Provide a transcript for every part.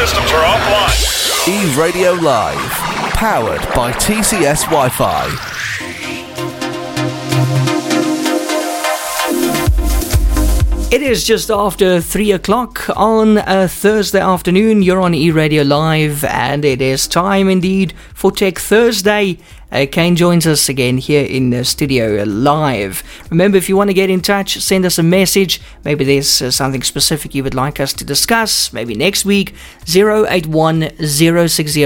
systems are offline. eRadio Live, powered by TCS Wi Fi. It is just after three o'clock on a Thursday afternoon. You're on E Radio Live, and it is time indeed for Tech Thursday. Uh, Kaine joins us again here in the studio live. Remember, if you want to get in touch, send us a message. Maybe there's uh, something specific you would like us to discuss. Maybe next week, 081 060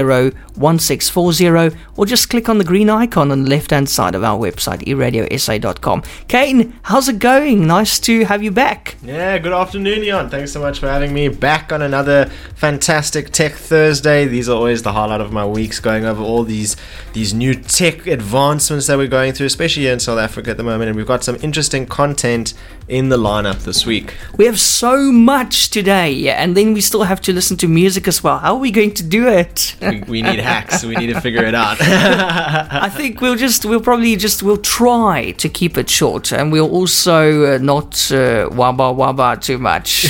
1640, or just click on the green icon on the left hand side of our website, eradiosa.com. Kaine, how's it going? Nice to have you back. Yeah, good afternoon, Jan. Thanks so much for having me back on another fantastic Tech Thursday. These are always the highlight of my weeks, going over all these these new tech advancements that we're going through, especially here in South Africa at the moment. And we've got some interesting content in the lineup this week. We have so much today, and then we still have to listen to music as well. How are we going to do it? we, we need hacks. We need to figure it out. I think we'll just, we'll probably just, we'll try to keep it short, and we'll also uh, not uh, waba waba too much.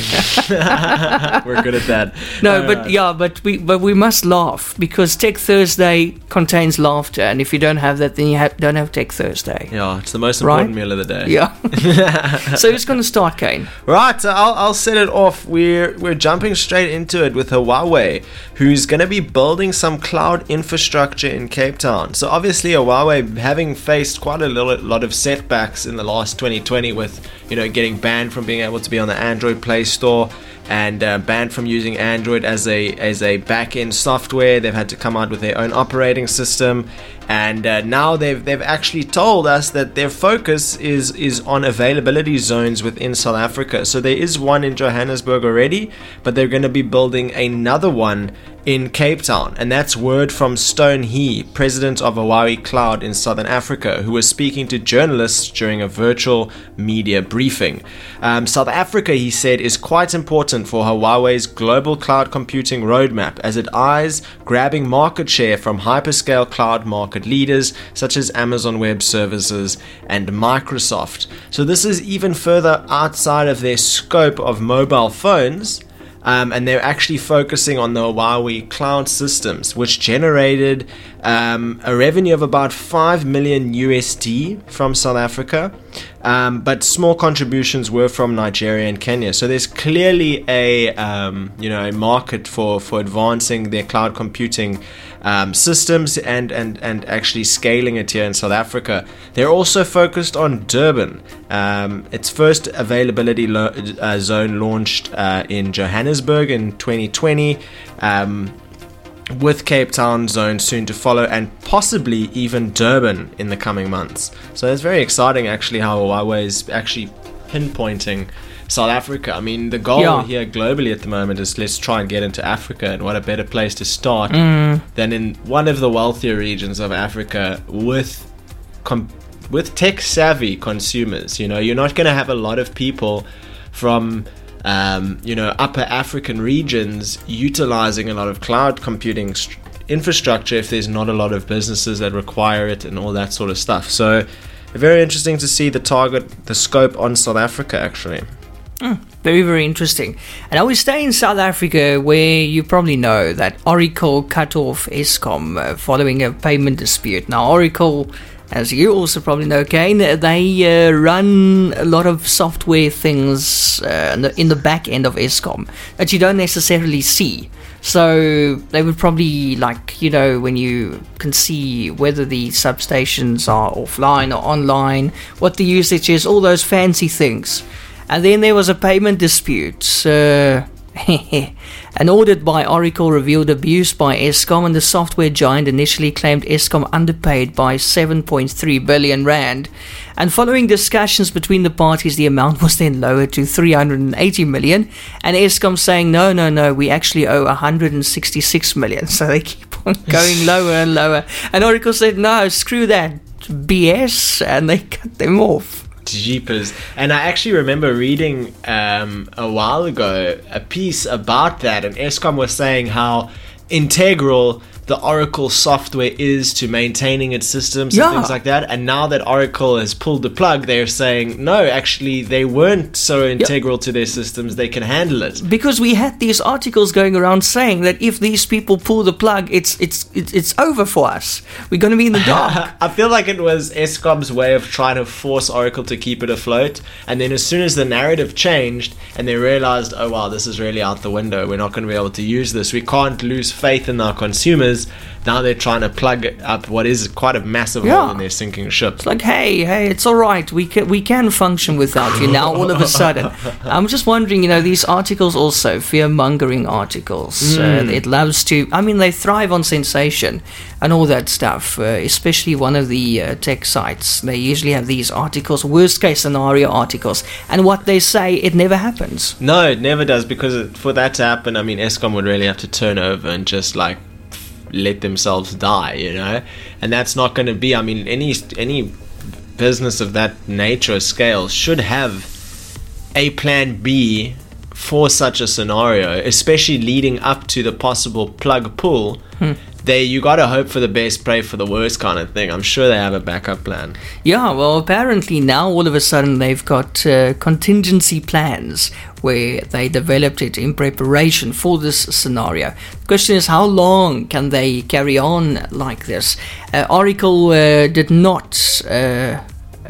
we're good at that. No, uh, but yeah, but we, but we must laugh because Tech Thursday contains laughter, and if you don't have that, then you have, don't have Tech Thursday. Yeah, it's the most important right? meal of the day. Yeah. so who's going to start, Kaine? Right, so I'll, I'll set it off. We're we're jumping straight into it with Huawei, who's going to be building some cloud infrastructure in Cape Town. So obviously, Huawei having faced quite a lot of setbacks in the last 2020 with you know getting banned from being able to be on the Android Play Store and uh, banned from using Android as a as a back-end software. They've had to come out with their own operating system, and uh, now they've they've actually told us that their focus is is on availability zones within South Africa. So there is one in Johannesburg already, but they're going to be building another one in Cape Town, and that's word from Stone He, president of Huawei Cloud in Southern Africa, who was speaking to journalists during a virtual media briefing. Um, South Africa, he said, is quite important for Huawei's global cloud computing roadmap as it eyes grabbing market share from hyperscale cloud market leaders such as Amazon Web Services and Microsoft. So, this is even further outside of their scope of mobile phones um, and they're actually focusing on the Huawei cloud systems, which generated um, a revenue of about 5 million USD from South Africa. Um, but small contributions were from Nigeria and Kenya. So there's clearly a um, you know a market for for advancing their cloud computing um, systems and, and, and actually scaling it here in South Africa. They're also focused on Durban. Um, its first availability lo- uh, zone launched uh, in Johannesburg in 2020. Um, with Cape Town zone soon to follow, and possibly even Durban in the coming months. So it's very exciting, actually, how Huawei is actually pinpointing South Africa. I mean, the goal yeah. here globally at the moment is let's try and get into Africa, and what a better place to start mm. than in one of the wealthier regions of Africa with com- with tech savvy consumers. You know, you're not going to have a lot of people from um, you know upper African regions utilizing a lot of cloud computing. St- infrastructure if there's not a lot of businesses that require it and all that sort of stuff so very interesting to see the target the scope on south africa actually Mm, very, very interesting. And I will stay in South Africa, where you probably know that Oracle cut off Eskom uh, following a payment dispute. Now, Oracle, as you also probably know, Kaine, they uh, run a lot of software things uh, in, the, in the back end of Eskom that you don't necessarily see. So they would probably like you know when you can see whether the substations are offline or online, what the usage is, all those fancy things. And then there was a payment dispute. Uh, An audit by Oracle revealed abuse by Eskom, and the software giant initially claimed Eskom underpaid by 7.3 billion rand. And following discussions between the parties, the amount was then lowered to 380 million. And Eskom saying, no, no, no, we actually owe 166 million. So they keep on going lower and lower. And Oracle said, no, screw that BS, and they cut them off. Jeepers. And I actually remember reading um, a while ago a piece about that, and Eskom was saying how integral the Oracle software is to maintaining its systems Yeah. and things like that. And now that Oracle has pulled the plug, they're saying no, actually they weren't so integral to their systems. They can handle it. because we had these articles going around saying that if these people pull the plug, it's it's it's, it's over for us. We're going to be in the dark. I feel like it was Eskom's way of trying to force Oracle to keep it afloat. And then as soon as the narrative changed and they realized, oh wow, this is really out the window. We're not going to be able to use this. We can't lose faith in our consumers. Now they're trying to plug up what is quite a massive hole in their sinking ship. It's like, hey, hey, it's all right. We can we can function without you now. All of a sudden, I'm just wondering. You know, these articles also fear mongering articles. Uh, it loves to. I mean, they thrive on sensation and all that stuff. Uh, especially one of the uh, tech sites. They usually have these articles, worst case scenario articles, and what they say it never happens. No, it never does because for that to happen, I mean, Eskom would really have to turn over and just like let themselves die, you know, and that's not going to be. I mean, any any business of that nature or scale should have a plan B for such a scenario, especially leading up to the possible plug pull. Hmm. They you got to hope for the best, pray for the worst kind of thing. I'm sure they have a backup plan. Yeah, well, apparently now all of a sudden they've got uh, contingency plans where they developed it in preparation for this scenario. The question is, how long can they carry on like this? Uh, Oracle uh, did not uh,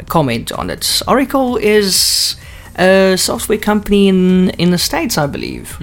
comment on it. Oracle is a software company in in the states, I believe.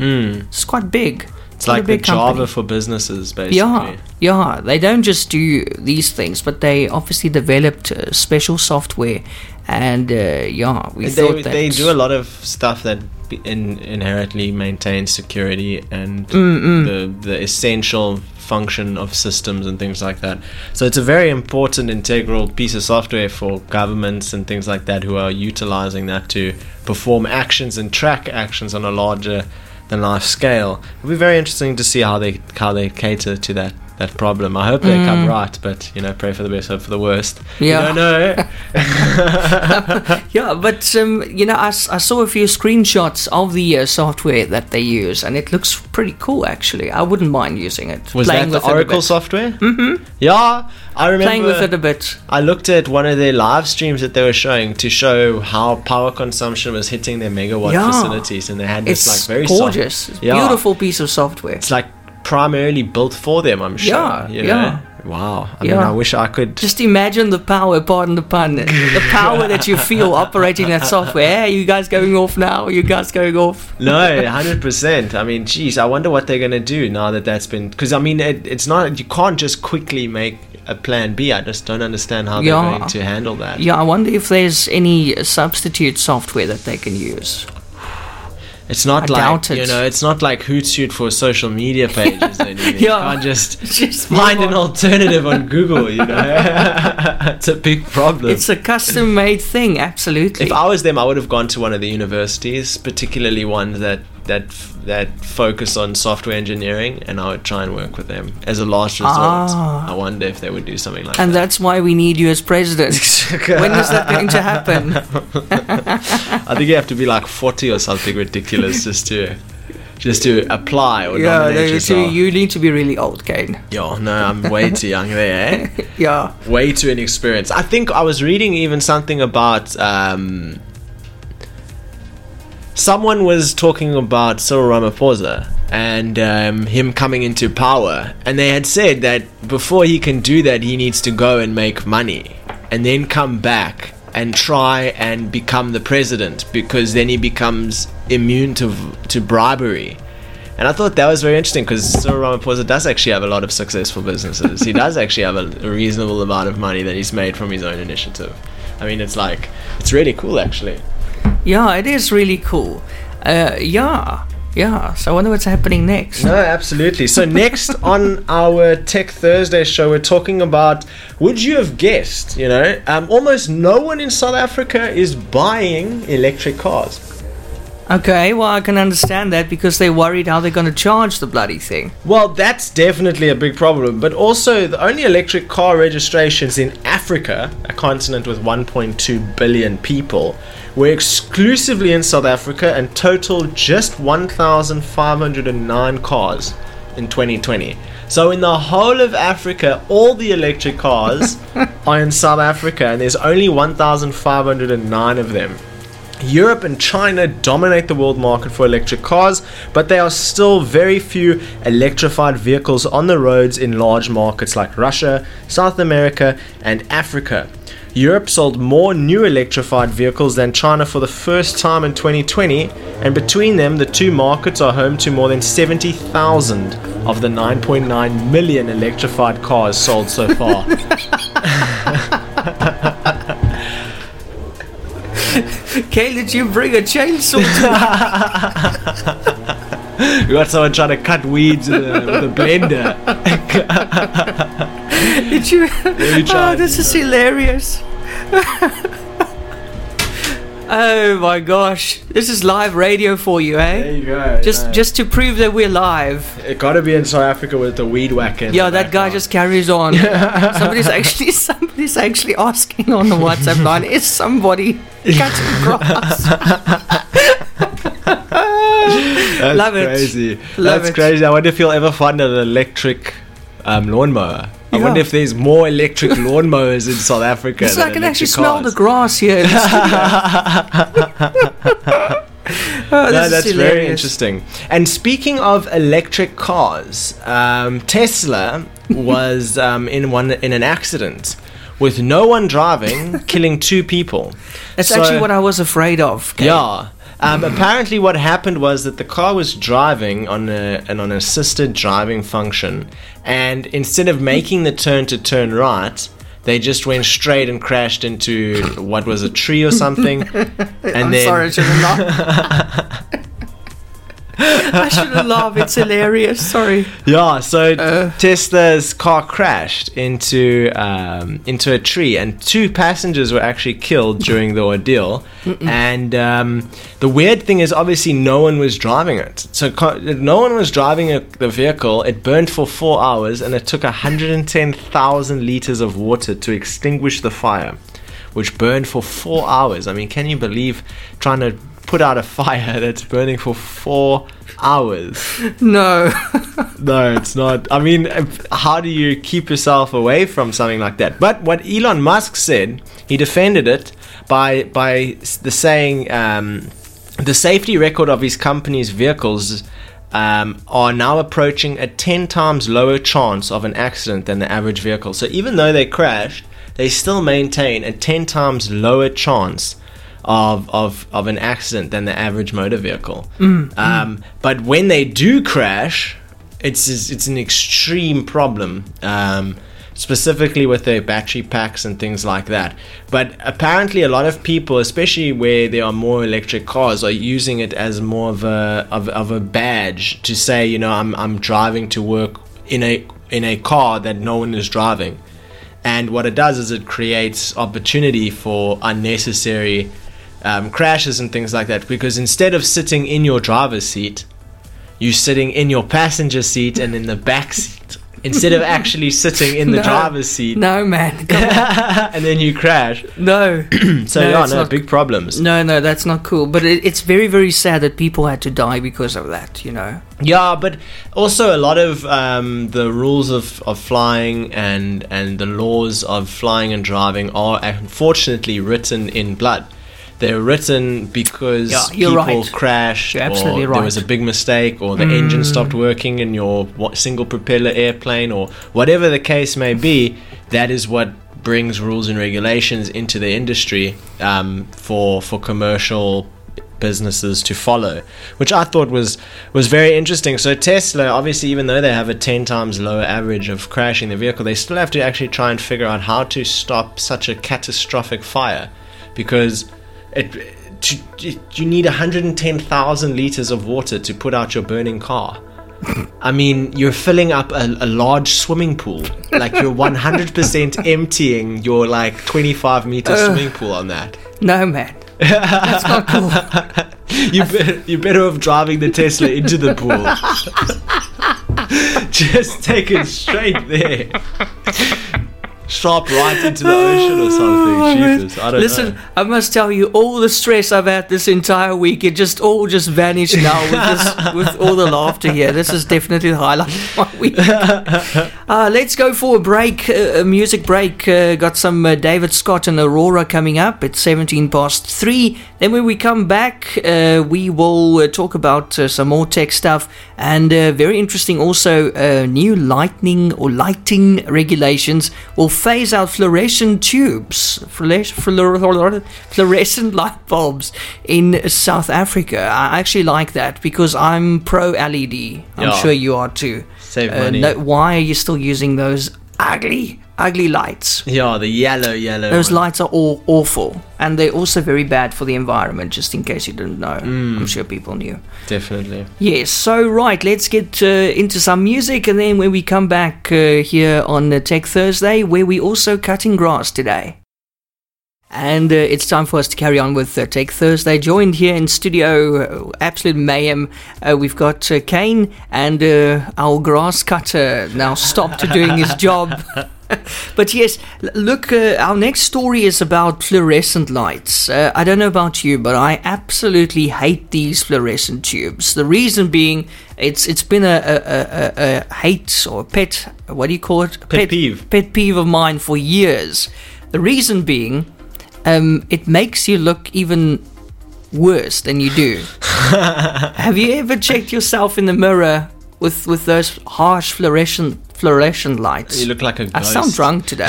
It's quite big. It's like the company. Java for businesses, basically. Yeah, yeah. They don't just do these things, but they obviously developed uh, special software, and uh, yeah, we they, thought that they do a lot of stuff that in, inherently maintains security and the the essential function of systems and things like that. So it's a very important integral piece of software for governments and things like that who are utilizing that to perform actions and track actions on a larger than life scale. It'll be very interesting to see how they how they cater to that that problem. I hope they come right, but you know, pray for the best, hope for the worst. Yeah. You know. Yeah, but um, you know, I saw a few screenshots of the uh, software that they use, and it looks pretty cool. Actually, I wouldn't mind using it. Was that the Oracle software? Mm-hmm. Yeah, I remember. Playing with it a bit. I looked at one of their live streams that they were showing to show how power consumption was hitting their megawatt Yeah. facilities, and they had this It's like very soft- gorgeous. It's Yeah. beautiful piece of software. It's like primarily built for them. I'm sure. Yeah, you yeah. Wow. I mean, Yeah. I wish I could. Just imagine the power, pardon the pun, the power that you feel operating that software. Hey, you guys going off now? Are You guys going off? no, hundred percent. I mean, geez, I wonder what they're gonna do now that that's been. Because I mean, it, it's not. You can't just quickly make a plan B. I just don't understand how they're going to handle that. Yeah, I wonder if there's any substitute software that they can use. It's not I like it. you know, it's not like Hootsuite for social media pages. You Yeah. can't just Just find an alternative on Google. You know, it's a big problem. It's a custom made thing, absolutely. if I was them, I would have gone to one of the universities, particularly one that that that focus on software engineering, and I would try and work with them as a last resort. Ah. I wonder if they would do something like and that. And that's why we need you as president. when is that going to happen? I think you have to be like forty or something ridiculous just to just to apply or yeah, nominate no, you, yourself. you need to be really old, Kaine. Yo, no, I'm way too young there. Eh? Yeah. way too inexperienced. I think I was reading even something about um, someone was talking about Cyril Ramaphosa and um, him coming into power, and they had said that before he can do that, he needs to go and make money and then come back and try and become the president because then he becomes immune to to bribery. And I thought that was very interesting because Cyril Ramaphosa does actually have a lot of successful businesses. he does actually have a, a reasonable amount of money that he's made from his own initiative. I mean, it's like, it's really cool actually. Yeah, it is really cool. Uh, yeah. Yeah. So I wonder what's happening next. No, absolutely. So, next on our Tech Thursday show, we're talking about would you have guessed, you know, um, almost no one in South Africa is buying electric cars. Okay, well, I can understand that because they're worried how they're going to charge the bloody thing. Well, that's definitely a big problem. But also, the only electric car registrations in Africa, a continent with 1.2 billion people, were exclusively in South Africa and total just 1,509 cars in 2020. So in the whole of Africa, all the electric cars are in South Africa, and there's only 1,509 of them. Europe and China dominate the world market for electric cars, but there are still very few electrified vehicles on the roads in large markets like Russia, South America, and Africa. Europe sold more new electrified vehicles than China for the first time in 2020, and between them, the two markets are home to more than 70,000 of the 9.9 million electrified cars sold so far. Kay, did you bring a chainsaw? We got someone trying to cut weeds with a, with a blender. did you? Oh, this is hilarious. oh my gosh, this is live radio for you, eh? There you go. Just, just to prove that we're live. it gotta be in South Africa with the weed whacker. in Yeah, that guy just carries on. somebody's actually, somebody's actually asking on the WhatsApp line: Is somebody cutting grass? That's Love it. crazy. Love That's it. crazy. I wonder if you'll ever find an electric um, lawnmower. I Yeah. wonder if there's more electric lawnmowers in South Africa. So I can actually electric smell the grass here. the. Oh, No, that's very interesting. And speaking of electric cars, um, Tesla was um, in one in an accident with no one driving, killing two people. That's So- actually what I was afraid of. Yeah. Um, apparently, what happened was that the car was driving on a, an on an assisted driving function, and instead of making the turn to turn right, they just went straight and crashed into what was a tree or something. and I'm then sorry, I shouldn't laugh. I shouldn't laugh. It's hilarious. Sorry. Yeah, so Uh. Tesla's car crashed into um, into a tree, and two passengers were actually killed during the ordeal. And um, the weird thing is, obviously, no one was driving it. So co- no one was driving a, the vehicle. It burned for four hours, and it took 110,000 liters of water to extinguish the fire, which burned for four hours. I mean, can you believe trying to put out a fire that's burning for four hours? No. No, it's not. I mean, how do you keep yourself away from something like that? But what Elon Musk said, he defended it by by the saying um, the safety record of his company's vehicles um, are now approaching a ten times lower chance of an accident than the average vehicle. So even though they crashed, they still maintain a ten times lower chance of, of, of an accident than the average motor vehicle. Um, but when they do crash, it's it's an extreme problem, um, specifically with their battery packs and things like that. But apparently, a lot of people, especially where there are more electric cars, are using it as more of a of, of a badge to say, you know, I'm I'm driving to work in a in a car that no one is driving. And what it does is it creates opportunity for unnecessary um, crashes and things like that. Because instead of sitting in your driver's seat, you're sitting in your passenger seat and in the back seat instead of actually sitting in the No. driver's seat No, man. And then you crash. No. So No, yeah, no, not- big problems. No, no, that's not cool. But it, it's very, very sad that people had to die because of that, you know? Yeah, but also a lot of um, the rules of, of flying and and the laws of flying and driving are unfortunately written in blood. They're written because Yeah, people right. crashed, You're absolutely or there was a. Mm. big mistake, or the engine stopped working in your single propeller airplane, or whatever the case may be. That is what brings rules and regulations into the industry um, for for commercial businesses to follow, which I thought was was very interesting. So Tesla, obviously, even though they have a ten times lower average of crashing the vehicle, they still have to actually try and figure out how to stop such a catastrophic fire, because it. To, you need 110,000 liters of water to put out your burning car. I mean, you're filling up a, a large swimming pool. Like you're 100% emptying your like 25 meter swimming pool on that. No, man. That's not cool. You better, you better off driving the Tesla into the pool. Just take it straight there. Sharp right into the ocean or something. Jesus, I don't Oh, Listen, know. I must tell you, all the stress I've had this entire week, it just all just vanished now with, this, with all the laughter here. This is definitely the highlight of my week. Uh, let's go for a break, uh, a music break. Uh, got some uh, David Scott and Aurora coming up at 17 past 3. Then when we come back, uh, we will uh, talk about uh, some more tech stuff and uh, very interesting also uh, new lightning or lighting regulations will phase out fluorescent tubes, fluorescent light bulbs in South Africa. I actually like that because I'm pro LED. I'm Yeah. sure you are too. Save Uh, money. no- why are you still using those ugly, ugly lights? Yeah, the yellow, yellow. Those one. lights are all awful, and they're also very bad for the environment. Just in case you didn't know, I'm sure people knew. Definitely. Yes, so right, let's get uh, into some music, and then when we come back uh, here on uh, Tech Thursday, where we also cutting grass today. And uh, it's time for us to carry on with uh, Tech Thursday. Joined here in studio, uh, absolute mayhem. Uh, we've got uh, Kaine and uh, our grass cutter now stopped doing his job. but yes, look, uh, our next story is about fluorescent lights. Uh, I don't know about you, but I absolutely hate these fluorescent tubes. The reason being, it's it's been a, a, a, a hate or pet. What do you call it? Pet peeve. Pet peeve of mine for years. The reason being, um, it makes you look even worse than you do. Have you ever checked yourself in the mirror with with those harsh fluorescent fluorescent lights? You look like a ghost. I sound drunk today.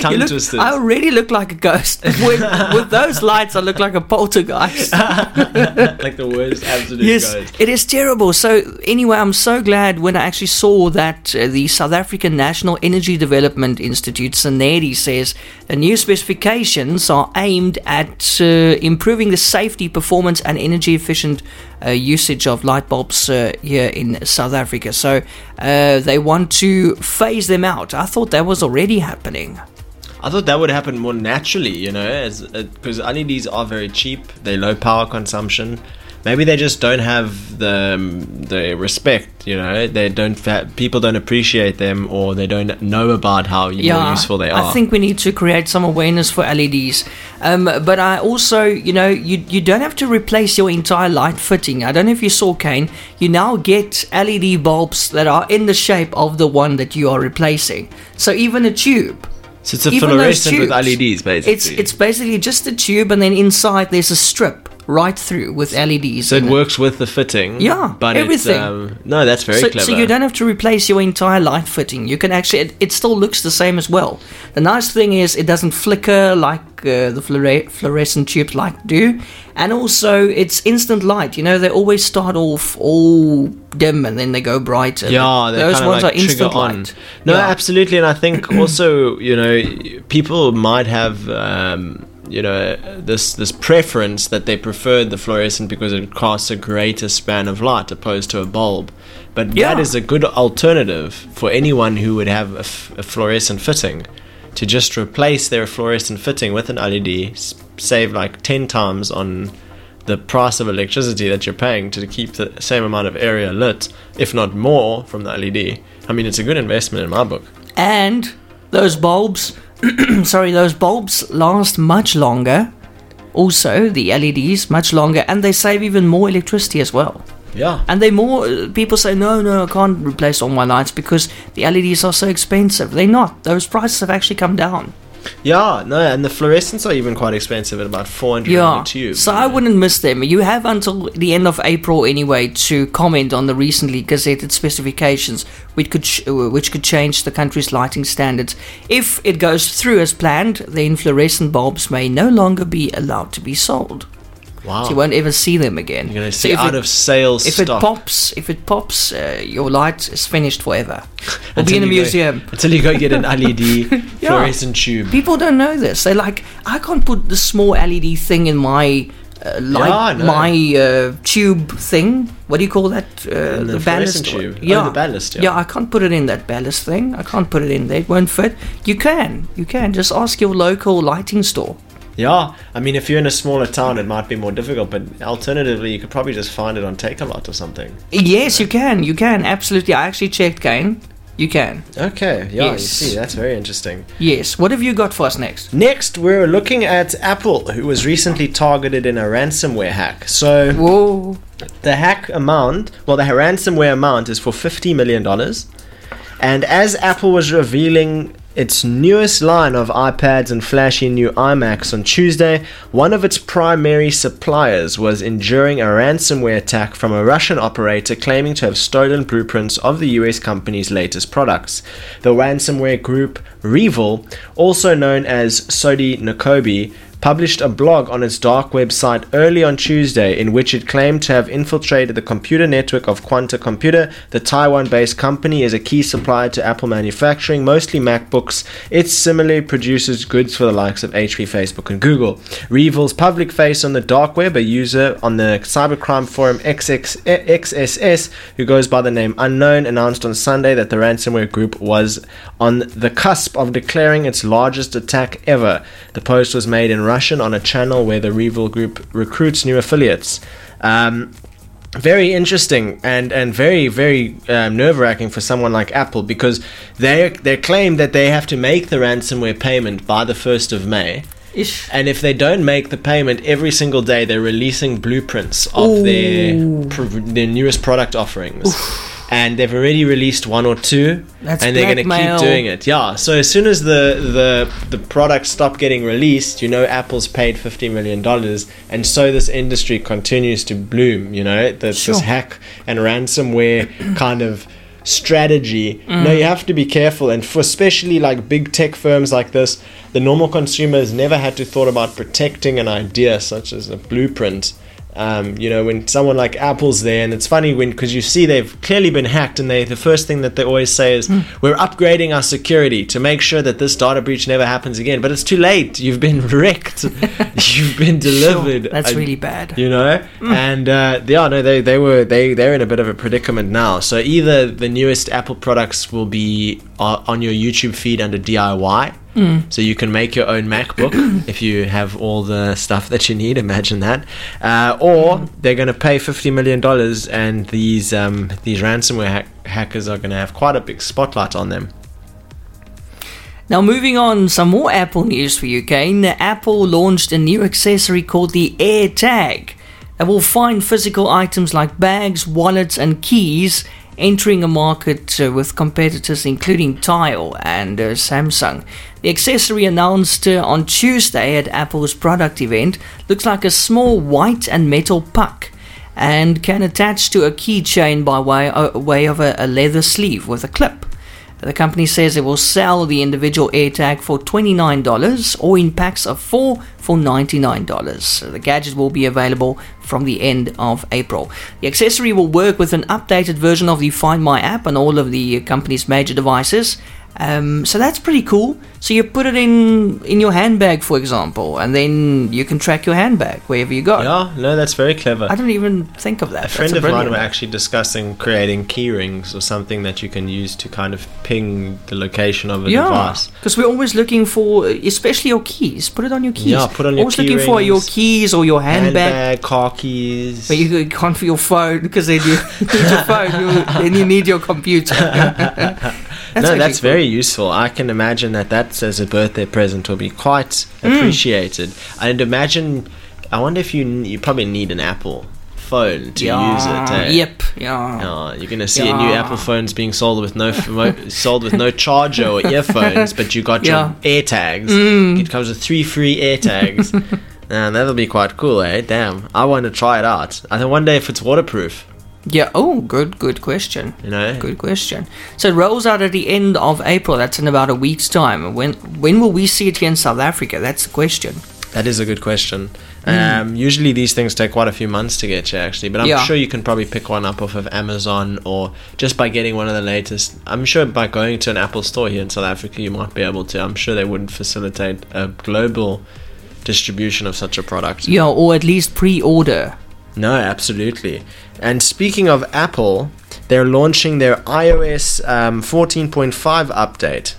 Tongue look- twisted. I already look like a ghost. With, with those lights, I look like a poltergeist. like the worst absolute yes, ghost. it is terrible. So anyway, I'm so glad when I actually saw that uh, the South African National Energy Development Institute, SANEDI, says the new specifications are aimed at uh, improving the safety, performance, and energy efficient usage of light bulbs uh, here in South Africa. So uh, they want to phase them out. I thought that was already happening. I thought that would happen more naturally, you know, because LEDs are very cheap, they're low power consumption. Maybe they just don't have the um, the respect, you know. They don't fa- people don't appreciate them, or they don't know about how more useful they are. I think we need to create some awareness for LEDs. Um, but I also, you know, you you don't have to replace your entire light fitting. I don't know if you saw Kaine. You now get LED bulbs that are in the shape of the one that you are replacing. So even a tube. so it's a even fluorescent with LEDs, basically. It's it's basically just a tube, and then inside there's a strip right through with LEDs. so it works with the fitting. Yeah, but everything. It's, um, no, that's very so, clever. so you don't have to replace your entire light fitting. You can actually, it, it still looks the same as well. The nice thing is it doesn't flicker like uh, the fluore- fluorescent tubes like do, and also it's instant light. You know, they always start off all dim and then they go brighter. Yeah, those ones like are instant on. light. No, Yeah. absolutely, and I think also you know people might have um, you know this this preference that they preferred the fluorescent because it casts a greater span of light opposed to a bulb. But Yeah. that is a good alternative for anyone who would have a, f- a fluorescent fitting to just replace their fluorescent fitting with an LED, s- save like ten times on the price of electricity that you're paying to keep the same amount of area lit, if not more, from the LED. I mean, it's a good investment in my book. and those bulbs, sorry, those bulbs last much longer. Also, the LEDs much longer, and they save even more electricity as well. Yeah. And they more uh, people say no, no, I can't replace all my lights because the LEDs are so expensive. They're not. Those prices have actually come down. Yeah, no, and the fluorescents are even quite expensive at about 400 Yeah. tube. So I wouldn't miss them. You have until the end of April anyway to comment on the recently gazetted specifications, which could uh, which could change the country's lighting standards. If it goes through as planned, then fluorescent bulbs may no longer be allowed to be sold. Wow. So you won't ever see them again. You're going to see if out it- of sales If stock. it pops, if it pops, uh, your light is finished forever. It'll be in a you go- museum. until you go get an LED fluorescent tube. People don't know this. They're like, I can't put the small LED thing in my uh, light, Yeah, my uh, tube thing. What do you call that? Uh, In the ballast. fluorescent tube. Oh, Yeah, the ballast, yeah. I can't put it in that ballast thing. I can't put it in there. It won't fit. You can. You can. Just ask your local lighting store. Yeah, I mean, if you're in a smaller town, it might be more difficult, but alternatively, you could probably just find it on Takealot or something. Yes, you can. You can absolutely. I actually checked, Kaine. You can. Okay, yeah, Yes. you see, that's very interesting. Yes. What have you got for us next? Next, we're looking at Apple, who was recently targeted in a ransomware hack. So, Whoa. the hack amount, well, the ransomware amount is for $50 million. And as Apple was revealing its newest line of iPads and flashy new iMacs on Tuesday, one of its primary suppliers was enduring a ransomware attack from a Russian operator claiming to have stolen blueprints of the US company's latest products. The ransomware group Revil, also known as Sodinokibi, published a blog on its dark website early on Tuesday in which it claimed to have infiltrated the computer network of Quanta Computer. The Taiwan based company is a key supplier to Apple manufacturing, mostly MacBooks. It similarly produces goods for the likes of HP, Facebook, and Google. Revil's public face on the dark web, a user on the cybercrime forum XX, XSS, who goes by the name Unknown, announced on Sunday that the ransomware group was on the cusp of declaring its largest attack ever. The post was made in on a channel where the Revil group recruits new affiliates. Um, very interesting and, and very very um, nerve wracking for someone like Apple because they they claim that they have to make the ransomware payment by the first of May. Ish. And if they don't make the payment every single day, they're releasing blueprints of their pr- their newest product offerings. And they've already released one or two, That's and they're going to keep doing it. Yeah. So as soon as the the the products stop getting released, you know, Apple's paid fifty million dollars, and so this industry continues to bloom. You know, the, Sure. this hack and ransomware kind of strategy. No, mm. you have to be careful, and for especially like big tech firms like this, the normal consumer has never had to thought about protecting an idea such as a blueprint. Um, you know, when someone like Apple's there, and it's funny when because you see they've clearly been hacked, and they the first thing that they always say is, "We're upgrading our security to make sure that this data breach never happens again." But it's too late. You've been wrecked. You've been delivered. Sure, that's a- really bad. you know and uh, yeah no they, they were they they're in a bit of a predicament now so either the newest apple products will be uh, on your youtube feed under diy so you can make your own macbook if you have all the stuff that you need imagine that uh, or they're going to pay 50 million dollars and these um, these ransomware hack- hackers are going to have quite a big spotlight on them Now, moving on, some more Apple news for you, Kaine. Apple launched a new accessory called the AirTag that will find physical items like bags, wallets, and keys entering a market uh, with competitors including Tile and uh, Samsung. The accessory announced uh, on Tuesday at Apple's product event looks like a small white and metal puck and can attach to a keychain by way, uh, way of a, leather sleeve with a clip. The company says it will sell the individual AirTag for $29 or in packs of 4 for $99. The gadget will be available from the end of April. The accessory will work with an updated version of the Find My app on all of the company's major devices. Um, so that's pretty cool. So you put it in in your handbag, for example, and then you can track your handbag wherever you go. yeah no that's very clever I don't even think of that. A friend That's of mine were actually discussing creating key rings or something that you can use to kind of ping the location of a Yeah, device. because we're always looking for, especially your keys. Put it on your keys. Yeah, put on your always looking for your keys or your handbag. Handbag, car keys. But you can't for your phone because then you need your phone. You, then you need your computer. no, actually that's cool. very useful. I can imagine that that as a birthday present will be quite Mm. appreciated. I'd imagine. I wonder if you you probably need an Apple phone to use it. eh? Yep. Yeah. Oh, you're gonna see a new Apple phones being sold with no f- sold with no charger or earphones, but you got Yeah. Mm. your AirTags. It comes with three free AirTags, and that'll be quite cool, eh? Damn, I want to try it out. I wonder if it's waterproof. Yeah. Oh, good. Good question. You know, Good question. So it rolls out at the end of April. That's in about a week's time. When when will we see it here in South Africa? That's the question. that is a good question. Um, usually these things take quite a few months to get you, actually, but I'm Yeah. sure you can probably pick one up off of Amazon or just by getting one of the latest. I'm sure by going to an Apple store here in South Africa, you might be able to. I'm sure they wouldn't facilitate a global distribution of such a product. Yeah, or at least pre-order. No, absolutely. And speaking of Apple, they're launching their iOS um, 14.5 update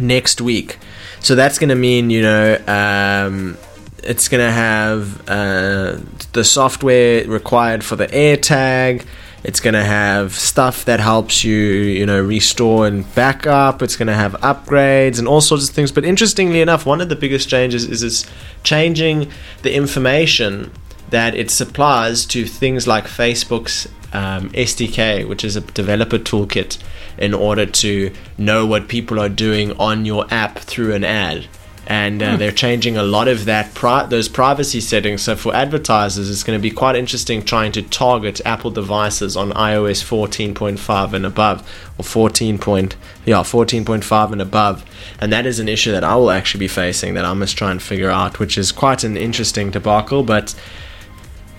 next week. So that's going to mean, you know, um, it's going to have uh, the software required for the AirTag. It's going to have stuff that helps you, you know, restore and backup. It's going to have upgrades and all sorts of things. But interestingly enough, one of the biggest changes is it's changing the information that it supplies to things like Facebook's um, SDK, which is a developer toolkit, in order to know what people are doing on your app through an ad and uh, they're changing a lot of that pri- those privacy settings. So for advertisers, it's going to be quite interesting trying to target Apple devices on iOS 14.5 and above, or 14. Point, yeah 14.5 and above. And that is an issue that I will actually be facing that I must try and figure out, which is quite an interesting debacle, but.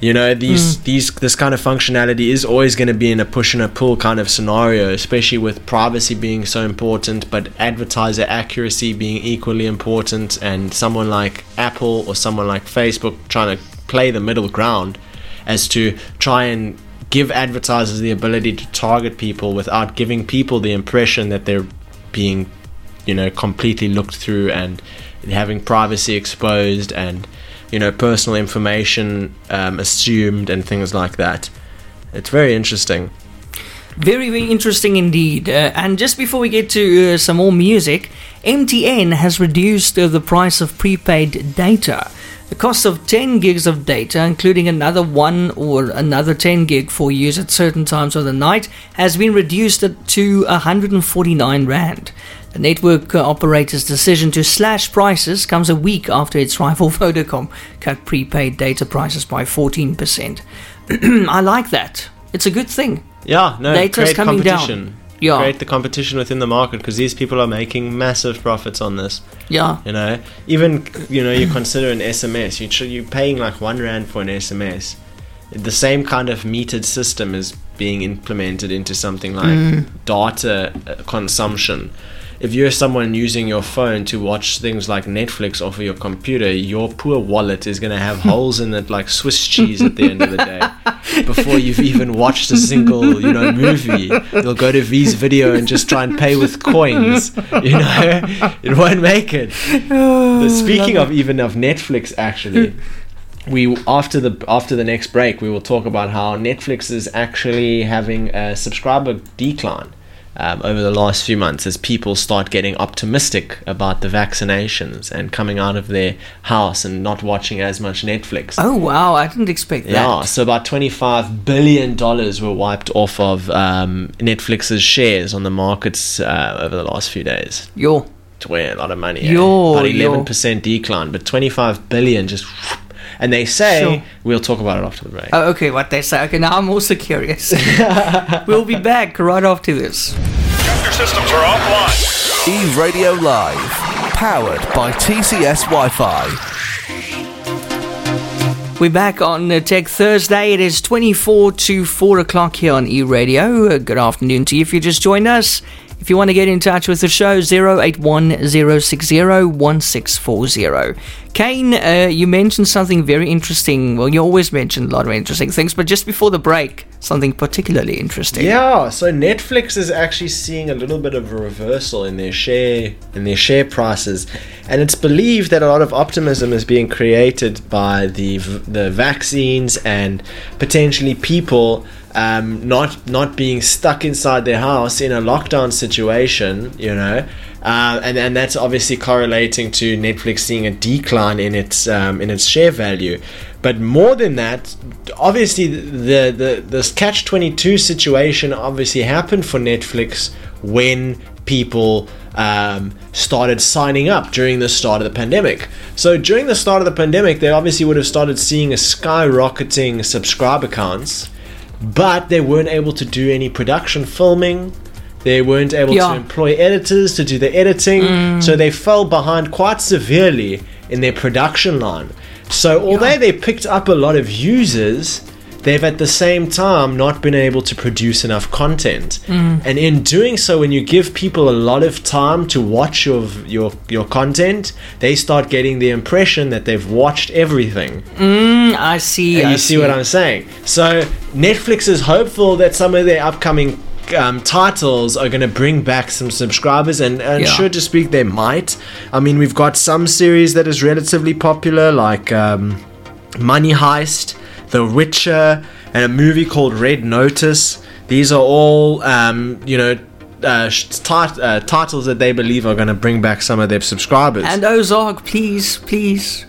You know, these Hmm. these this kind of functionality is always going to be in a push and a pull kind of scenario, especially with privacy being so important, but advertiser accuracy being equally important, and someone like Apple or someone like Facebook trying to play the middle ground as to try and give advertisers the ability to target people without giving people the impression that they're being, you know, completely looked through and having privacy exposed and you know personal information um, assumed and things like that. It's very interesting. Very, very interesting indeed. Uh, and just before we get to uh, some more music, MTN has reduced uh, the price of prepaid data. The cost of 10 gigs of data, including another one or another 10 gig for use at certain times of the night, has been reduced to 149 Rand. The network uh, operator's decision to slash prices comes a week after its rival Vodacom cut prepaid data prices by 14%. I like that. It's a good thing. Yeah, no, Data's create coming down. Yeah. Create the competition within the market because these people are making massive profits on this. Yeah. You know, even you know you consider an SMS. You tr- you're paying like one rand for an SMS. The same kind of metered system is being implemented into something like Mm. data uh, consumption. If you're someone using your phone to watch things like Netflix off of your computer, your poor wallet is going to have holes in it like Swiss cheese at the end of the day. Before you've even watched a single, you know, movie, you'll go to V's video and just try and pay with coins. You know, it won't make it. But oh, speaking of even of Netflix, actually, we after the after the next break, we will talk about how Netflix is actually having a subscriber decline. Um, over the last few months, as people start getting optimistic about the vaccinations and coming out of their house and not watching as much Netflix. Oh wow, I didn't expect that. Yeah, so about twenty-five billion dollars were wiped off of um, Netflix's shares on the markets uh, over the last few days. Yo. It's where a lot of money. eh? Yo, about eleven percent decline, but twenty-five billion just. And they say Sure. we'll talk about it after the break. Oh, okay, what they say. Okay, now I'm also curious. we'll be back right after this. Your systems are offline. eRadio Live. Powered by TCS Wi Fi. We're back on uh, Tech Thursday. It is 24 to 4 o'clock here on E Radio. Uh, good afternoon to you if you just joined us. If you want to get in touch with the show, 0810601640. Kaine, uh, you mentioned something very interesting. Well, you always mention a lot of interesting things, but just before the break, something particularly interesting. Yeah, so Netflix is actually seeing a little bit of a reversal in their share in their share prices, and it's believed that a lot of optimism is being created by the the vaccines and potentially people um, not not being stuck inside their house in a lockdown situation, you know. Uh, and, and that's obviously correlating to Netflix seeing a decline in its um, in its share value. But more than that, obviously the the this catch twenty two situation obviously happened for Netflix when people um, started signing up during the start of the pandemic. So during the start of the pandemic, they obviously would have started seeing a skyrocketing subscriber counts, but they weren't able to do any production filming. They weren't able Yeah. to employ editors to do the editing, so mm. they fell behind quite severely in their production line. So, although they picked up a lot of users, they've at the same time not been able to produce enough content. And in doing so, when you give people a lot of time to watch your your your content, they start getting the impression that they've watched everything. Mm, I see. And I you see what I'm saying? So Netflix is hopeful that some of their upcoming um, titles are going to bring back some subscribers, and, and Yeah. sure to speak, they might. I mean, we've got some series that is relatively popular, like um, Money Heist, The Witcher, and a movie called Red Notice. These are all, um, you know, uh, uh, titles that they believe are going to bring back some of their subscribers. And Ozark, please, please.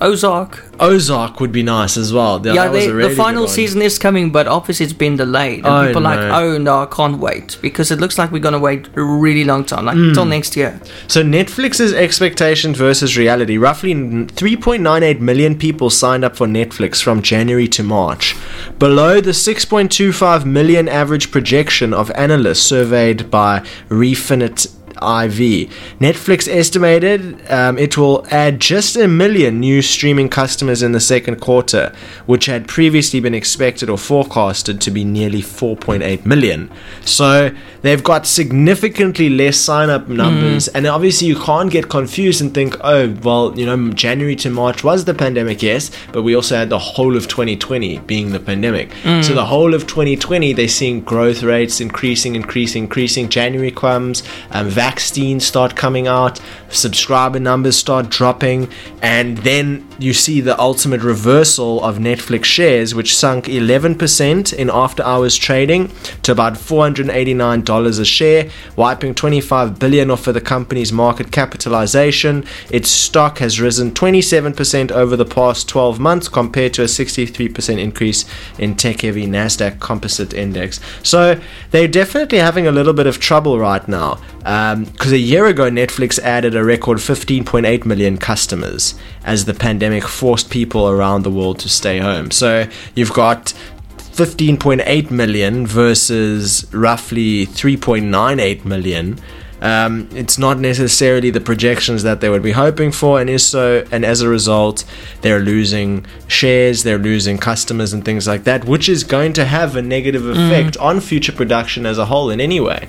Ozark. Ozark would be nice as well. Yeah, Yeah, they, really the final season is coming, but obviously it's been delayed. And Oh, people are like, oh no, I can't wait. Because it looks like we're going to wait a really long time, like Hmm. till next year. So Netflix's expectations versus reality. Roughly 3.98 million people signed up for Netflix from January to March, below the 6.25 million average projection of analysts surveyed by Refinit IV. Netflix estimated um, it will add just a million new streaming customers in the second quarter, which had previously been expected or forecasted to be nearly 4.8 million. So they've got significantly less sign up numbers, and obviously you can't get confused and think, oh, well, you know, January to March was the pandemic, yes, but we also had the whole of 2020 being the pandemic. So the whole of 2020, they're seeing growth rates increasing, increasing, increasing. January comes, um, vaccines start coming out, subscriber numbers start dropping, and then you see the ultimate reversal of Netflix shares, which sunk 11% in after hours trading to about $489 a share, wiping 25 billion off of the company's market capitalization. Its stock has risen 27% over the past 12 months compared to a 63% increase in tech-heavy Nasdaq Composite Index. So they're definitely having a little bit of trouble right now. Um, because a year ago, Netflix added a record 15.8 million customers as the pandemic forced people around the world to stay home. So you've got 15.8 million versus roughly 3.98 million. Um, it's not necessarily the projections that they would be hoping for, and is so. And as a result, they're losing shares, they're losing customers, and things like that, which is going to have a negative effect on future production as a whole. In any way,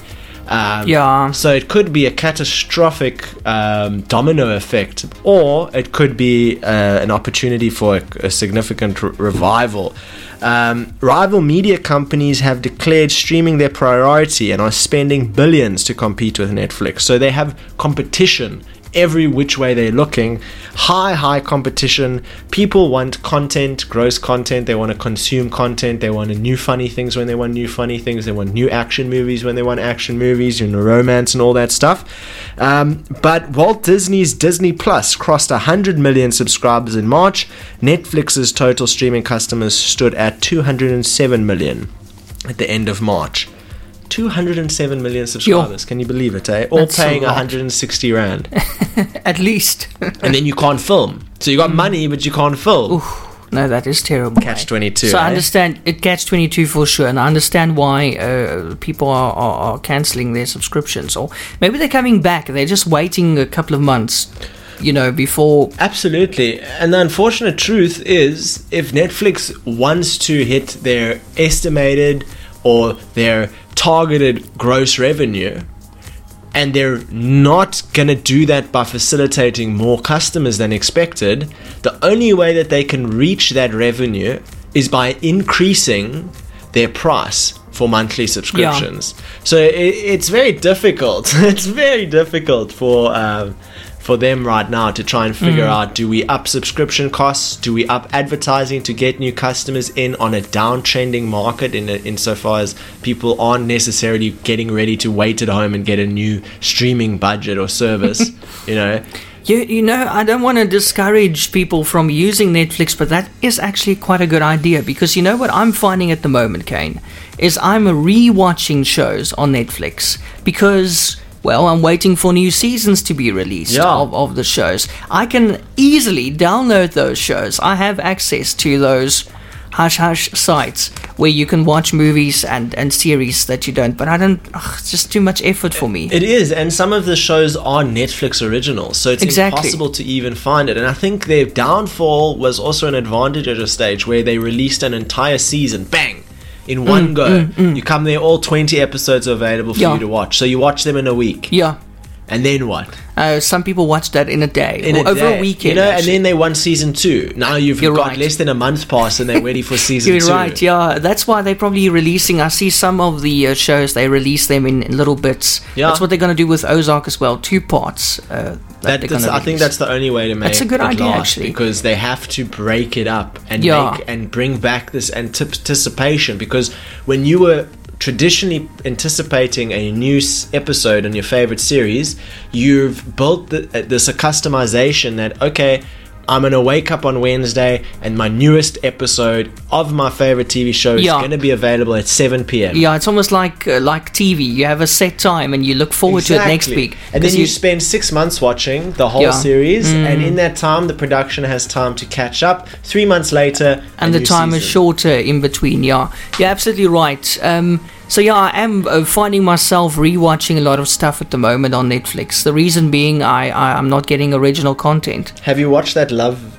um, Yeah. So it could be a catastrophic um, domino effect, or it could be uh, an opportunity for a, a significant re- revival. Um, rival media companies have declared streaming their priority and are spending billions to compete with Netflix. So they have competition every which way they're looking. High, high competition. People want content, gross content. They want to consume content. They want new funny things when they want new funny things. They want new action movies when they want action movies, you know, romance and all that stuff. Um, but Walt Disney's Disney Plus crossed 100 million subscribers in March. Netflix's total streaming customers stood at 207 million at the end of March. 207 million subscribers. Can you believe it, eh? All That's paying lot. 160 rand. At least. and then you can't film. So you got money, but you can't film. no, that is terrible. Catch eh? 22, So I eh? understand it catch 22 for sure, and I understand why uh, people are, are, are cancelling their subscriptions. Or maybe they're coming back, they're just waiting a couple of months, you know, before. Absolutely. And the unfortunate truth is if Netflix wants to hit their estimated or their targeted gross revenue, and they're not going to do that by facilitating more customers than expected, the only way that they can reach that revenue is by increasing their price for monthly subscriptions. So it, it's very difficult. it's very difficult for um, for them right now to try and figure mm. out: do we up subscription costs? Do we up advertising to get new customers in on a downtrending market? In insofar as people aren't necessarily getting ready to wait at home and get a new streaming budget or service, you know. You, you know, I don't want to discourage people from using Netflix, but that is actually quite a good idea because you know what I'm finding at the moment, Kaine, is I'm rewatching shows on Netflix because. Well, I'm waiting for new seasons to be released Yeah. of, of the shows. I can easily download those shows. I have access to those hush hush sites where you can watch movies and, and series that you don't. But I don't. Ugh, it's just too much effort for me. It is, and some of the shows are Netflix originals, so it's Exactly. impossible to even find it. And I think their downfall was also an advantage at a stage where they released an entire season, bang, in Mm, one go. You come there, all 20 episodes are available for Yeah. you to watch. So you watch them in a week. yeah. And then what? Uh, some people watch that in a day In or over day, a weekend. You know, and then they want season two. Now you've You're got right. less than a month past and they're ready for season You're two. right, yeah. That's why they're probably releasing. I see some of the uh, shows they release them in, in little bits. Yeah. That's what they're going to do with Ozark as well, two parts. Uh, that That, they're that's, gonna I think that's the only way to make That's a good idea, actually. because they have to break it up and Yeah. make and bring back this anticipation. Because when you were traditionally anticipating a new episode in your favorite series, you've built the, uh, this a customization that okay. I'm gonna wake up on Wednesday, and my newest episode of my favorite TV show is Yeah. gonna be available at 7 p.m. Yeah, it's almost like uh, like TV. You have a set time and you look forward to it next Exactly. week. And then you, spend six months watching the whole Yeah. Mm. series, and in that time, the production has time to catch up. Three months later, and a the time is shorter in between. Yeah, you're absolutely right. Um, so yeah, I am uh, finding myself rewatching a lot of stuff at the moment on Netflix. The reason being, I, I I'm not getting original content. Have you watched that Love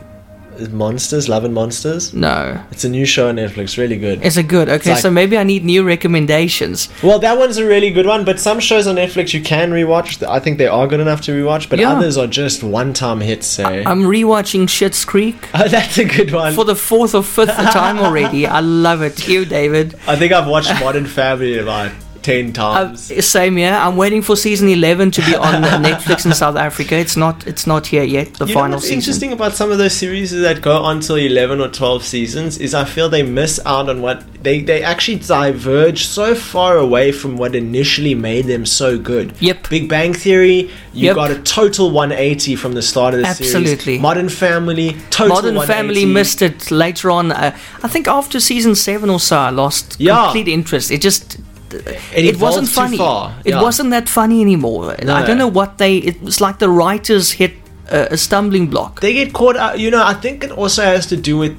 Monsters? Love and Monsters? No, It's a new show on Netflix, really good. It's a good? Okay, like- so maybe I need new recommendations. Well, that one's a really good one, but some shows on Netflix you can rewatch. I think they are good enough to rewatch, but Yeah. others are just one-time hits. Eh? Say, I'm rewatching Schitt's Creek oh, that's a good one. for the fourth or fifth time already. I love it. You, David. I think I've watched Modern Family about ten Uh, same here. I'm waiting for season 11 to be on Netflix in South Africa. It's not. It's not here yet. The you know final what's season. interesting about some of those series that go on till 11 or 12 seasons is I feel they miss out on what they, they actually diverge so far away from what initially made them so good. Yep. Big Bang Theory, you Yep. got a total 180 from the start of the series. Absolutely. Modern Family, total Modern 180. Family missed it later on. Uh, I think after season seven or so, I lost Yeah. complete interest. It just. It, wasn't funny. far, It wasn't that funny anymore. I don't know what they. It was like the writers hit uh, a stumbling block. They get caught out, you know, I think it also has to do with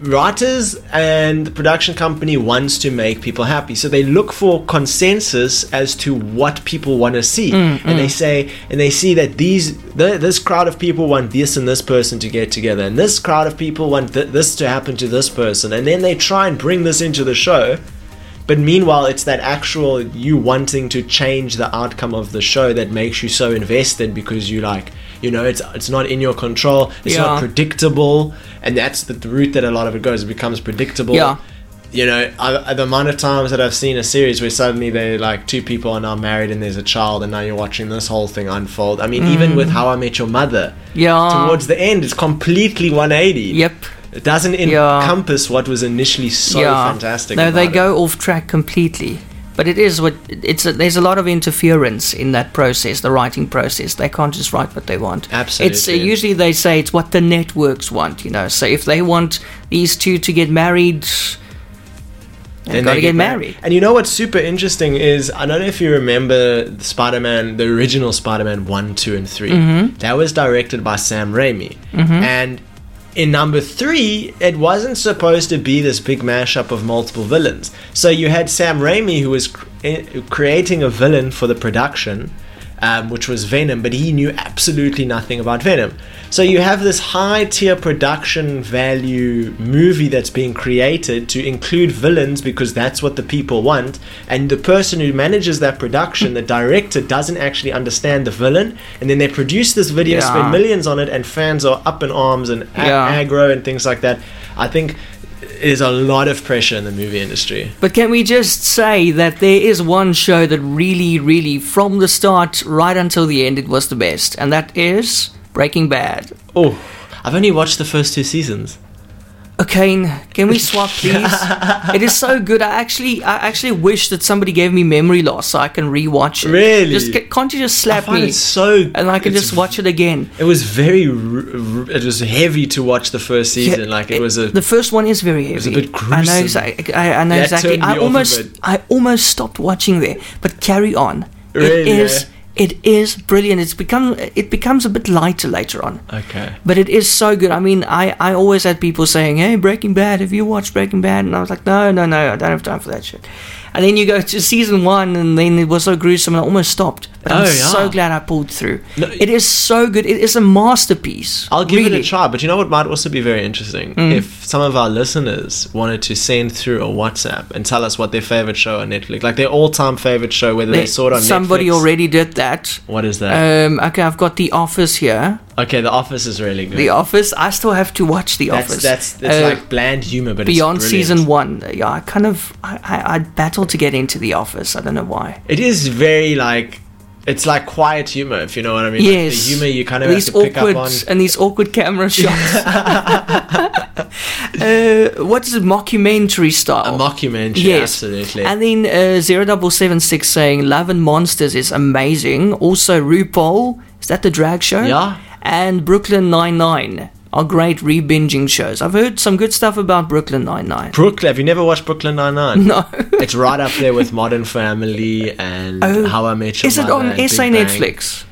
writers and the production company wants to make people happy so they look for consensus as to what people want to see Mm, and they say and they see that these th- this crowd of people want this and this person to get together and this crowd of people want th- this to happen to this person and then they try and bring this into the show but meanwhile, it's that actual you wanting to change the outcome of the show that makes you so invested because you like, you know, it's it's not in your control. It's Yeah. not predictable, and that's the, the route that a lot of it goes. It becomes predictable. Yeah. You know, I, the amount of times that I've seen a series where suddenly they like two people are now married and there's a child, and now you're watching this whole thing unfold. I mean, even with How I Met Your Mother, Mm. Yeah. towards the end, it's completely 180. Yep. It doesn't Yeah. encompass what was initially so fantastic. No, they it. go off track completely. But it is what it's. A, there's a lot of interference in that process, the writing process. They can't just write what they want. Absolutely. It's uh, usually they say it's what the networks want. You know, so if they want these two to get married, they've Then got to get married. And you know what's super interesting is I don't know if you remember Spider-Man, the original Spider-Man one, two, and 3 Mm-hmm. That was directed by Sam Raimi, and in number three, it wasn't supposed to be this big mashup of multiple villains. So you had Sam Raimi who was cr- eh, creating a villain for the production. Um, which was Venom, but he knew absolutely nothing about Venom. So you have this high tier production value movie that's being created to include villains because that's what the people want, and the person who manages that production, the director, doesn't actually understand the villain, and then they produce this video, Yeah. spend millions on it, and fans are up in arms and a- Yeah. aggro and things like that. I think there's a lot of pressure in the movie industry. But can we just say that there is one show that really, really, from the start right until the end, it was the best, and that is Breaking Bad. Oh, I've only watched the first two seasons. Okay, can we swap, please? it is so good. I actually, I actually wish that somebody gave me memory loss so I can rewatch it. Really? Just can't you just slap me it so, and I can just watch it again? It was very, it was heavy to watch the first season. like it, was a. the first one is very heavy. was a bit I know gruesome. exactly. I, I know That exactly. I almost. I almost stopped watching there. But carry on. it Really, is. It is brilliant. It's become. It becomes a bit lighter later on. okay. But it is so good. I mean, I, I always had people saying, "Hey, Breaking Bad. Have you watched Breaking Bad?" And I was like, "No, no, no. I don't have time for that shit." And then you go to season one, and then it was so gruesome, and I almost stopped. But I'm Oh, yeah. so glad I pulled through. No, it is so good. It is a masterpiece. I'll give really. it a try, but you know what might also be very interesting? Mm. If some of our listeners wanted to send through a WhatsApp and tell us what their favorite show on Netflix, like their all-time favorite show, whether they There- saw it on Somebody Netflix. Somebody already did that. What is that? Um, okay, I've got The Office here. okay, The Office is really good. The Office. I still have to watch The that's Office. that's it's Uh, like bland humor, but beyond season one. Yeah, I kind of I, I I battle to get into The Office. I don't know why. It is very like it's like quiet humor, if you know what I mean. Like, Yes, the humor you kind of these have to pick awkward up on. and these awkward camera shots. uh, what's a Mockumentary style. A mockumentary, Yes, absolutely. And then uh, zero double seven six saying Love and Monsters is amazing. Also RuPaul is that the drag show? Yeah. And Brooklyn Nine Nine are great re-binging shows. I've heard some good stuff about Brooklyn Nine Nine. Brooklyn, have you never watched Brooklyn Nine Nine? No. it's right up there with Modern Family and Oh, How I Met Your Is it on SA Netflix?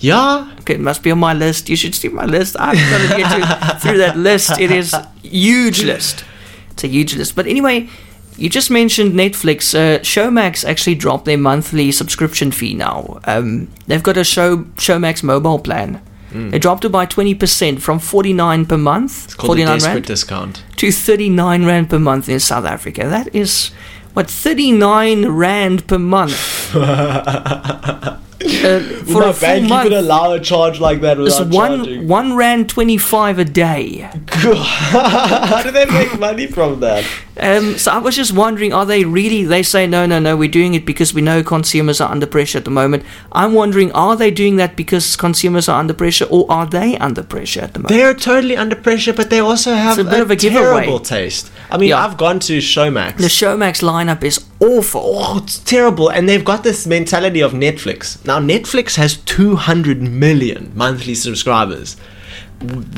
Yeah, Okay, it must be on my list. You should see my list. I've got to get to, through that list. It is huge list. It's a huge list. But anyway, you just mentioned Netflix. Uh, Showmax actually dropped their monthly subscription fee now. Um, they've got a show Showmax mobile plan. Mm. Dropped it by twenty percent from forty nine per month, it's called forty the nine Desperate rand, Discount. to thirty nine rand per month in South Africa. That is what thirty nine rand per month. Uh, for a full month. You could allow a charge like that without It's one one rand twenty five a day. How do they make money from that? Um, so I was just wondering, are they really? They say no, no, no. We're doing it because we know consumers are under pressure at the moment. I'm wondering, are they doing that because consumers are under pressure, or are they under pressure at the moment? They're totally under pressure, but they also have It's a bit of a giveaway. terrible taste. I mean, Yeah. I've gone to Showmax. The Showmax lineup is awful. Oh, it's terrible. And they've got this mentality of Netflix. Now, Netflix has 200 million monthly subscribers.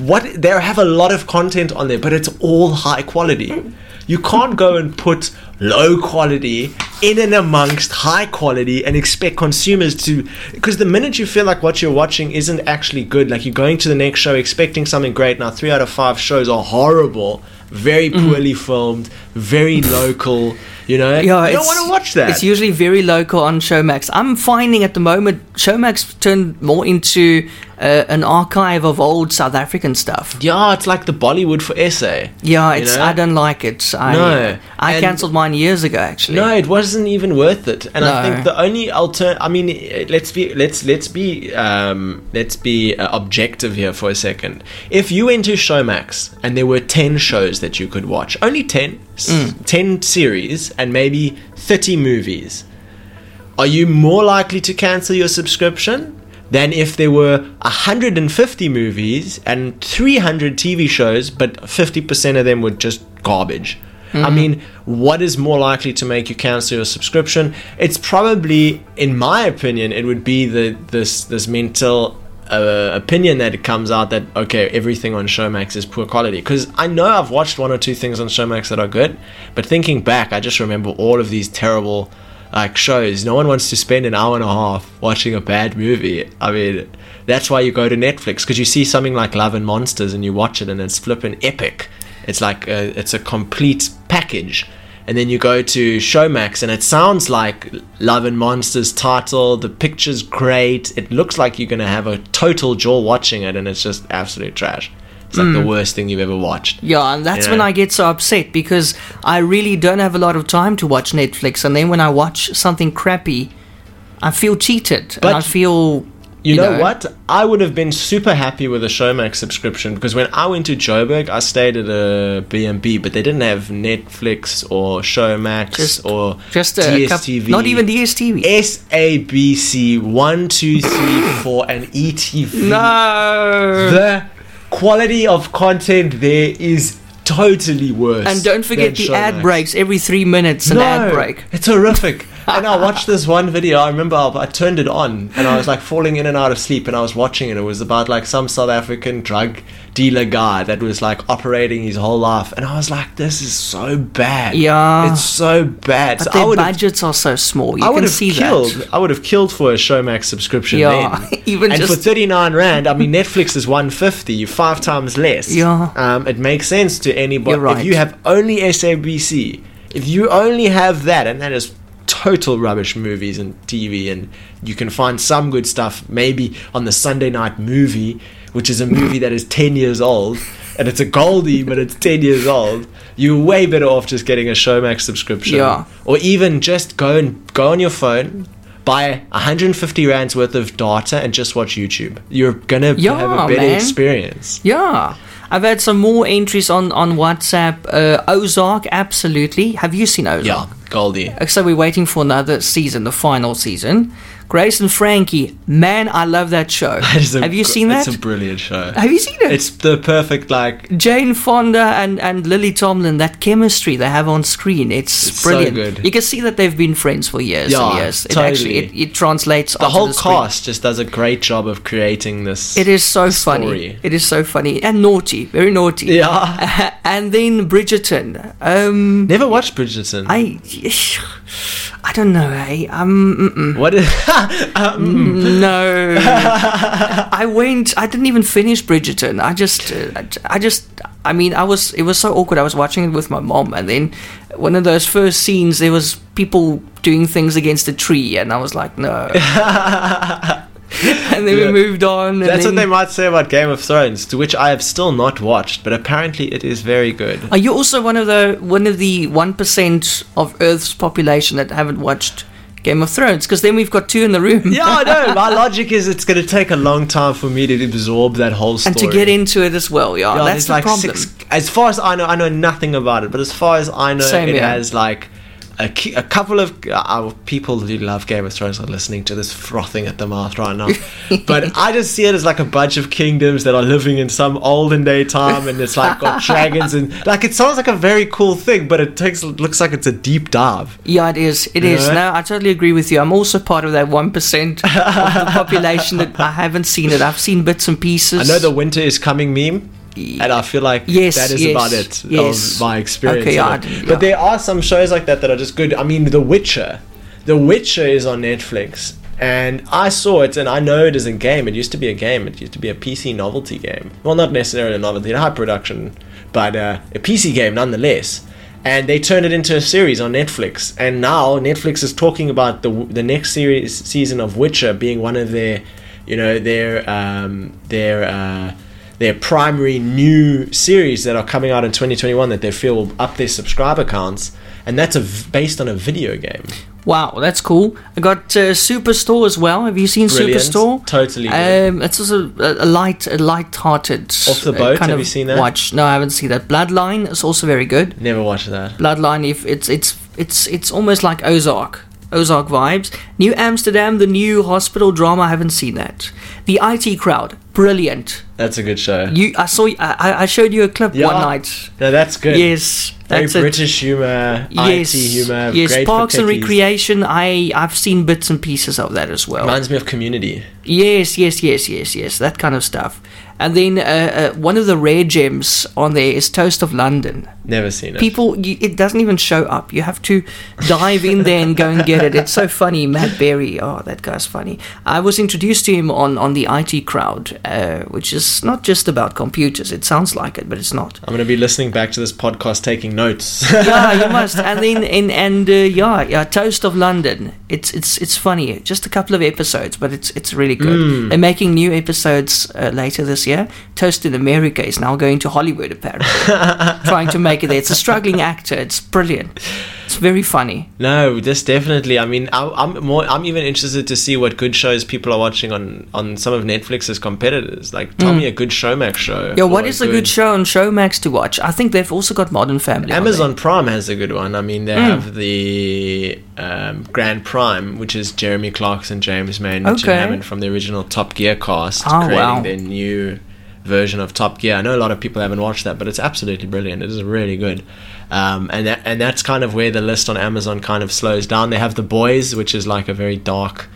What they have a lot of content on there, but it's all high quality. You can't go and put low quality in and amongst high quality and expect consumers to because the minute you feel like what you're watching isn't actually good, like you're going to the next show expecting something great. Now, three out of five shows are horrible, very mm. poorly filmed, very local. You know, Yeah, you don't want to watch that. It's usually very local on Showmax. I'm finding at the moment Showmax turned more into uh, an archive of old South African stuff. yeah, it's like the Bollywood for essay. Yeah, You it's know? I don't like it. I, No, I and- cancelled mine years ago. Actually, No, it wasn't even worth it. And I think the only alter I mean, let's be let's let's be um, let's be uh, objective here for a second. If you went to Showmax and there were ten shows that you could watch, only ten, Mm. ten series, and maybe thirty movies, are you more likely to cancel your subscription? Than if there were 150 movies and 300 TV shows, but 50% of them were just garbage. I mean, what is more likely to make you cancel your subscription? It's probably, in my opinion, it would be the this this mental uh, opinion that it comes out that okay, everything on Showmax is poor quality. Because I know I've watched one or two things on Showmax that are good, but thinking back, I just remember all of these terrible like shows. No one wants to spend an hour and a half watching a bad movie. I mean, that's why you go to Netflix because you see something like Love and Monsters and you watch it and it's flipping epic. It's like a, it's a complete package. And then you go to Showmax and it sounds like Love and Monsters title. The picture's great. It looks like you're gonna have a total jaw watching it, and it's just absolute trash. It's like the hmm. worst thing you've ever watched. Yeah, and that's Yeah. when I get so upset because I really don't have a lot of time to watch Netflix, and then when I watch something crappy, I feel cheated, But and I feel. You, know, what? I would have been super happy with a Showmax subscription because when I went to Joburg, I stayed at a B&B, but they didn't have Netflix or Showmax Just- or Just DSTV. not even DSTV. SABC 1, 2, 3, 4, and ETV. no. The quality of content there is totally worse. and don't forget the ad breaks every three minutes. An ad break. It's horrific. And I watched this one video. I remember I, I turned it on and I was like falling in and out of sleep and I was watching it. It was about like some South African drug dealer guy that was like operating his whole life. And I was like, this is so bad. Yeah. It's so bad. But so their budgets are so small. You I would can have see killed. that. I would have killed for a Showmax subscription Yeah, then. even and for just- thirty nine rand, I mean Netflix is one fifty. Five times less. Yeah. um, it makes sense to anybody. Right. If you have only SABC, if you only have that, and that is total rubbish movies and TV, and you can find some good stuff maybe on the Sunday night movie, which is a movie that is 10 years old. And it's a Goldie, but it's 10 years old. You're way better off just getting a Showmax subscription. Yeah. Or even just go and go on your phone, buy 150 rands worth of data, and just watch YouTube. You're gonna Yeah, have a better man. experience. Yeah. I've had some more entries on, on WhatsApp. Uh, Ozark, absolutely. Have you seen Ozark? Yeah, Goldie. So we're waiting for another season, the final season. Grace and Frankie, man, I love that show. That a Have you seen that? It's a brilliant show. Have you seen it? It's the perfect like. Jane Fonda and, and Lily Tomlin, that chemistry they have on screen, it's, It's so brilliant. good. You can see that they've been friends for years Yeah, and years. It totally. actually it, it translates The whole the cast just does a great job of creating this. It is so funny. It is so funny and naughty, very naughty. Yeah. and then Bridgerton. Um, Never watched Bridgerton. I, I don't know. I um, mm-mm. what? Is, um, no. I went. I didn't even finish Bridgerton. I just, I just. I mean, I was. It was so awkward. I was watching it with my mom, and then one of those first scenes, there was people doing things against a tree, and I was like, no. and then Yeah. we moved on. And That's then, what they might say about Game of Thrones, to which I have still not watched, but apparently it is very good. Are you also one of the one of the one percent of Earth's population that haven't watched Game of Thrones? Because then we've got two in the room. Yeah, I know. My logic is it's going to take a long time for me to absorb that whole story. and to get into it as well. Yeah, Yeah, that's the like problem. six. As far as I know, I know nothing about it. But as far as I know, Same it has like a, a couple of uh, people who love Game of Thrones are listening to this frothing at the mouth right now. but I just see it as like a bunch of kingdoms that are living in some olden day time, and it's like got dragons and like it sounds like a very cool thing, but it takes looks like it's a deep dive. Yeah, it is. It is. Yeah. No, I totally agree with you. I'm also part of that one percent of the population that I haven't seen it. I've seen bits and pieces. I know the winter is coming meme. And I feel like Yes, that is yes, about it yes. of my experience. Okay, yeah, didn't- But there are some shows like that that are just good. I mean, The Witcher. The Witcher is on Netflix. And I saw it, and I know it is a game. It used to be a game. It used to be a PC novelty game. Well, not necessarily a novelty, a high production, but uh, a PC game nonetheless. And they turned it into a series on Netflix. And now Netflix is talking about the the next series season of Witcher being one of their, you know, their um, their uh, their primary new series that are coming out in 2021 that they feel will up their subscriber counts, and that's a v- based on a video game. Wow, that's cool. I got uh, Superstore as well. Have you seen Brilliant. Superstore? Totally. Um, it's also a, a light, a light-hearted. Off the uh, kind have of you seen that? Watch? No, I haven't seen that. Bloodline is also very good. Never watched that. Bloodline, if it's it's it's it's almost like Ozark. Ozark vibes. New Amsterdam, the new hospital drama. I haven't seen that. The IT crowd, brilliant. That's a good show. You, I saw. I, I showed you a clip Yeah. one night. no, that's good. Yes, Very that's it. British humor, Yes, IT humor. yes. Parks and. Recreation. I I've seen bits and pieces of that as well. Reminds me of Community. Yes, yes, yes, yes, yes. That kind of stuff. And then uh, uh, one of the rare gems on there is Toast of London. Never seen it. People, you, it doesn't even show up. You have to dive in there and go and get it. It's so funny. Matt Berry, oh, that guy's funny. I was introduced to him on, on the IT crowd, uh, which is not just about computers. It sounds like it, but it's not. I'm going to be listening back to this podcast, taking notes. yeah, you must. And then and and uh, yeah, yeah, Toast of London. It's it's it's funny. Just a couple of episodes, but it's it's really good. They're making new episodes uh, later this year. Toast in America is now going to Hollywood apparently, trying to make it there. It's a struggling actor. It's brilliant. It's very funny. No, this definitely. I mean, I, I'm more. I'm even interested to see what good shows people are watching on on some of Netflix's competitors. Like, tell me a good Showmax show. Yeah, what is a good show on Showmax to watch? I think they've also got Modern Family. Amazon Prime has a good one. I mean, they have the um, Grand Prime, which is Jeremy Clarkson, James May, and Okay. Hammond from the original Top Gear cast, Oh, creating wow. their new version of Top Gear. I know a lot of people haven't watched that, but it's absolutely brilliant. It is really good. Um, and that and that's kind of where the list on Amazon kind of slows down. They have The Boys, which is like a very dark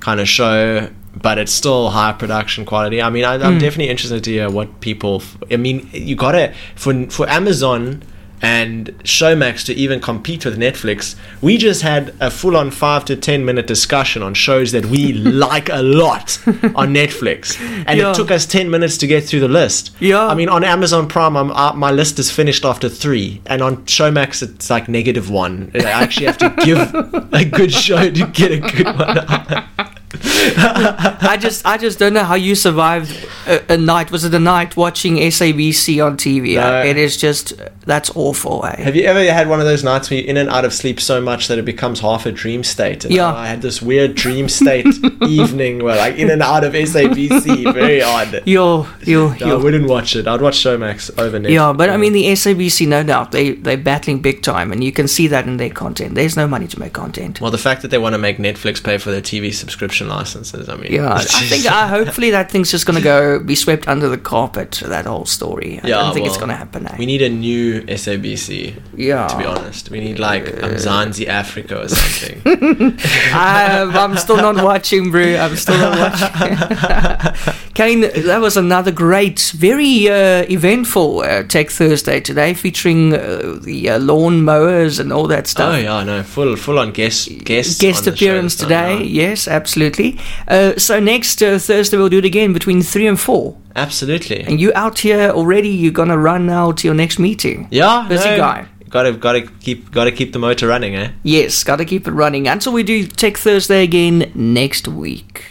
kind of show, but it's still high production quality. I mean, I, Hmm. I'm definitely interested to hear what people. I mean, you gotta for for Amazon and Showmax to even compete with Netflix, we just had a full on five to ten minute discussion on shows that we like a lot on Netflix. And Yeah. it took us 10 minutes to get through the list. Yeah. I mean, on Amazon Prime, I'm, uh, my list is finished after three. And on Showmax, it's like negative one. I actually have to give a good show to get a good one. I just I just don't know how you survived a, a night. Was it a night watching SABC on TV? No. It is just that's awful. Eh? Have you ever had one of those nights where you're in and out of sleep so much that it becomes half a dream state? And Yeah. I had this weird dream state evening where, like, in and out of SABC. Very odd. Yo, yo, No, I wouldn't watch it. I'd watch Showmax over Netflix. Yeah, but I mean the SABC, no doubt they they're battling big time, and you can see that in their content. There's no money to make content. Well, the fact that they want to make Netflix pay for their TV subscription licenses, I mean. Yeah, I think uh, hopefully that thing's just gonna go be swept under the carpet. That whole story. I Yeah, don't think it's gonna happen. Eh? We need a new SABC, yeah, to be honest. We need, like, Mzansi Africa or something. I, I'm still not watching, bro. I'm still not watching. Kaine, that was another great, very uh, eventful uh, Tech Thursday today, featuring uh, the uh, lawn mowers and all that stuff. oh, yeah, no. Full full on guest guest Guest on the show appearance time today, yes, absolutely. Uh, so next uh, Thursday we'll do it again between three and four. Absolutely. And you out here already? You're gonna run now to your next meeting? Yeah, Busy no, guy. Gotta gotta keep gotta keep the motor running, eh? Yes, gotta keep it running until we do Tech Thursday again next week.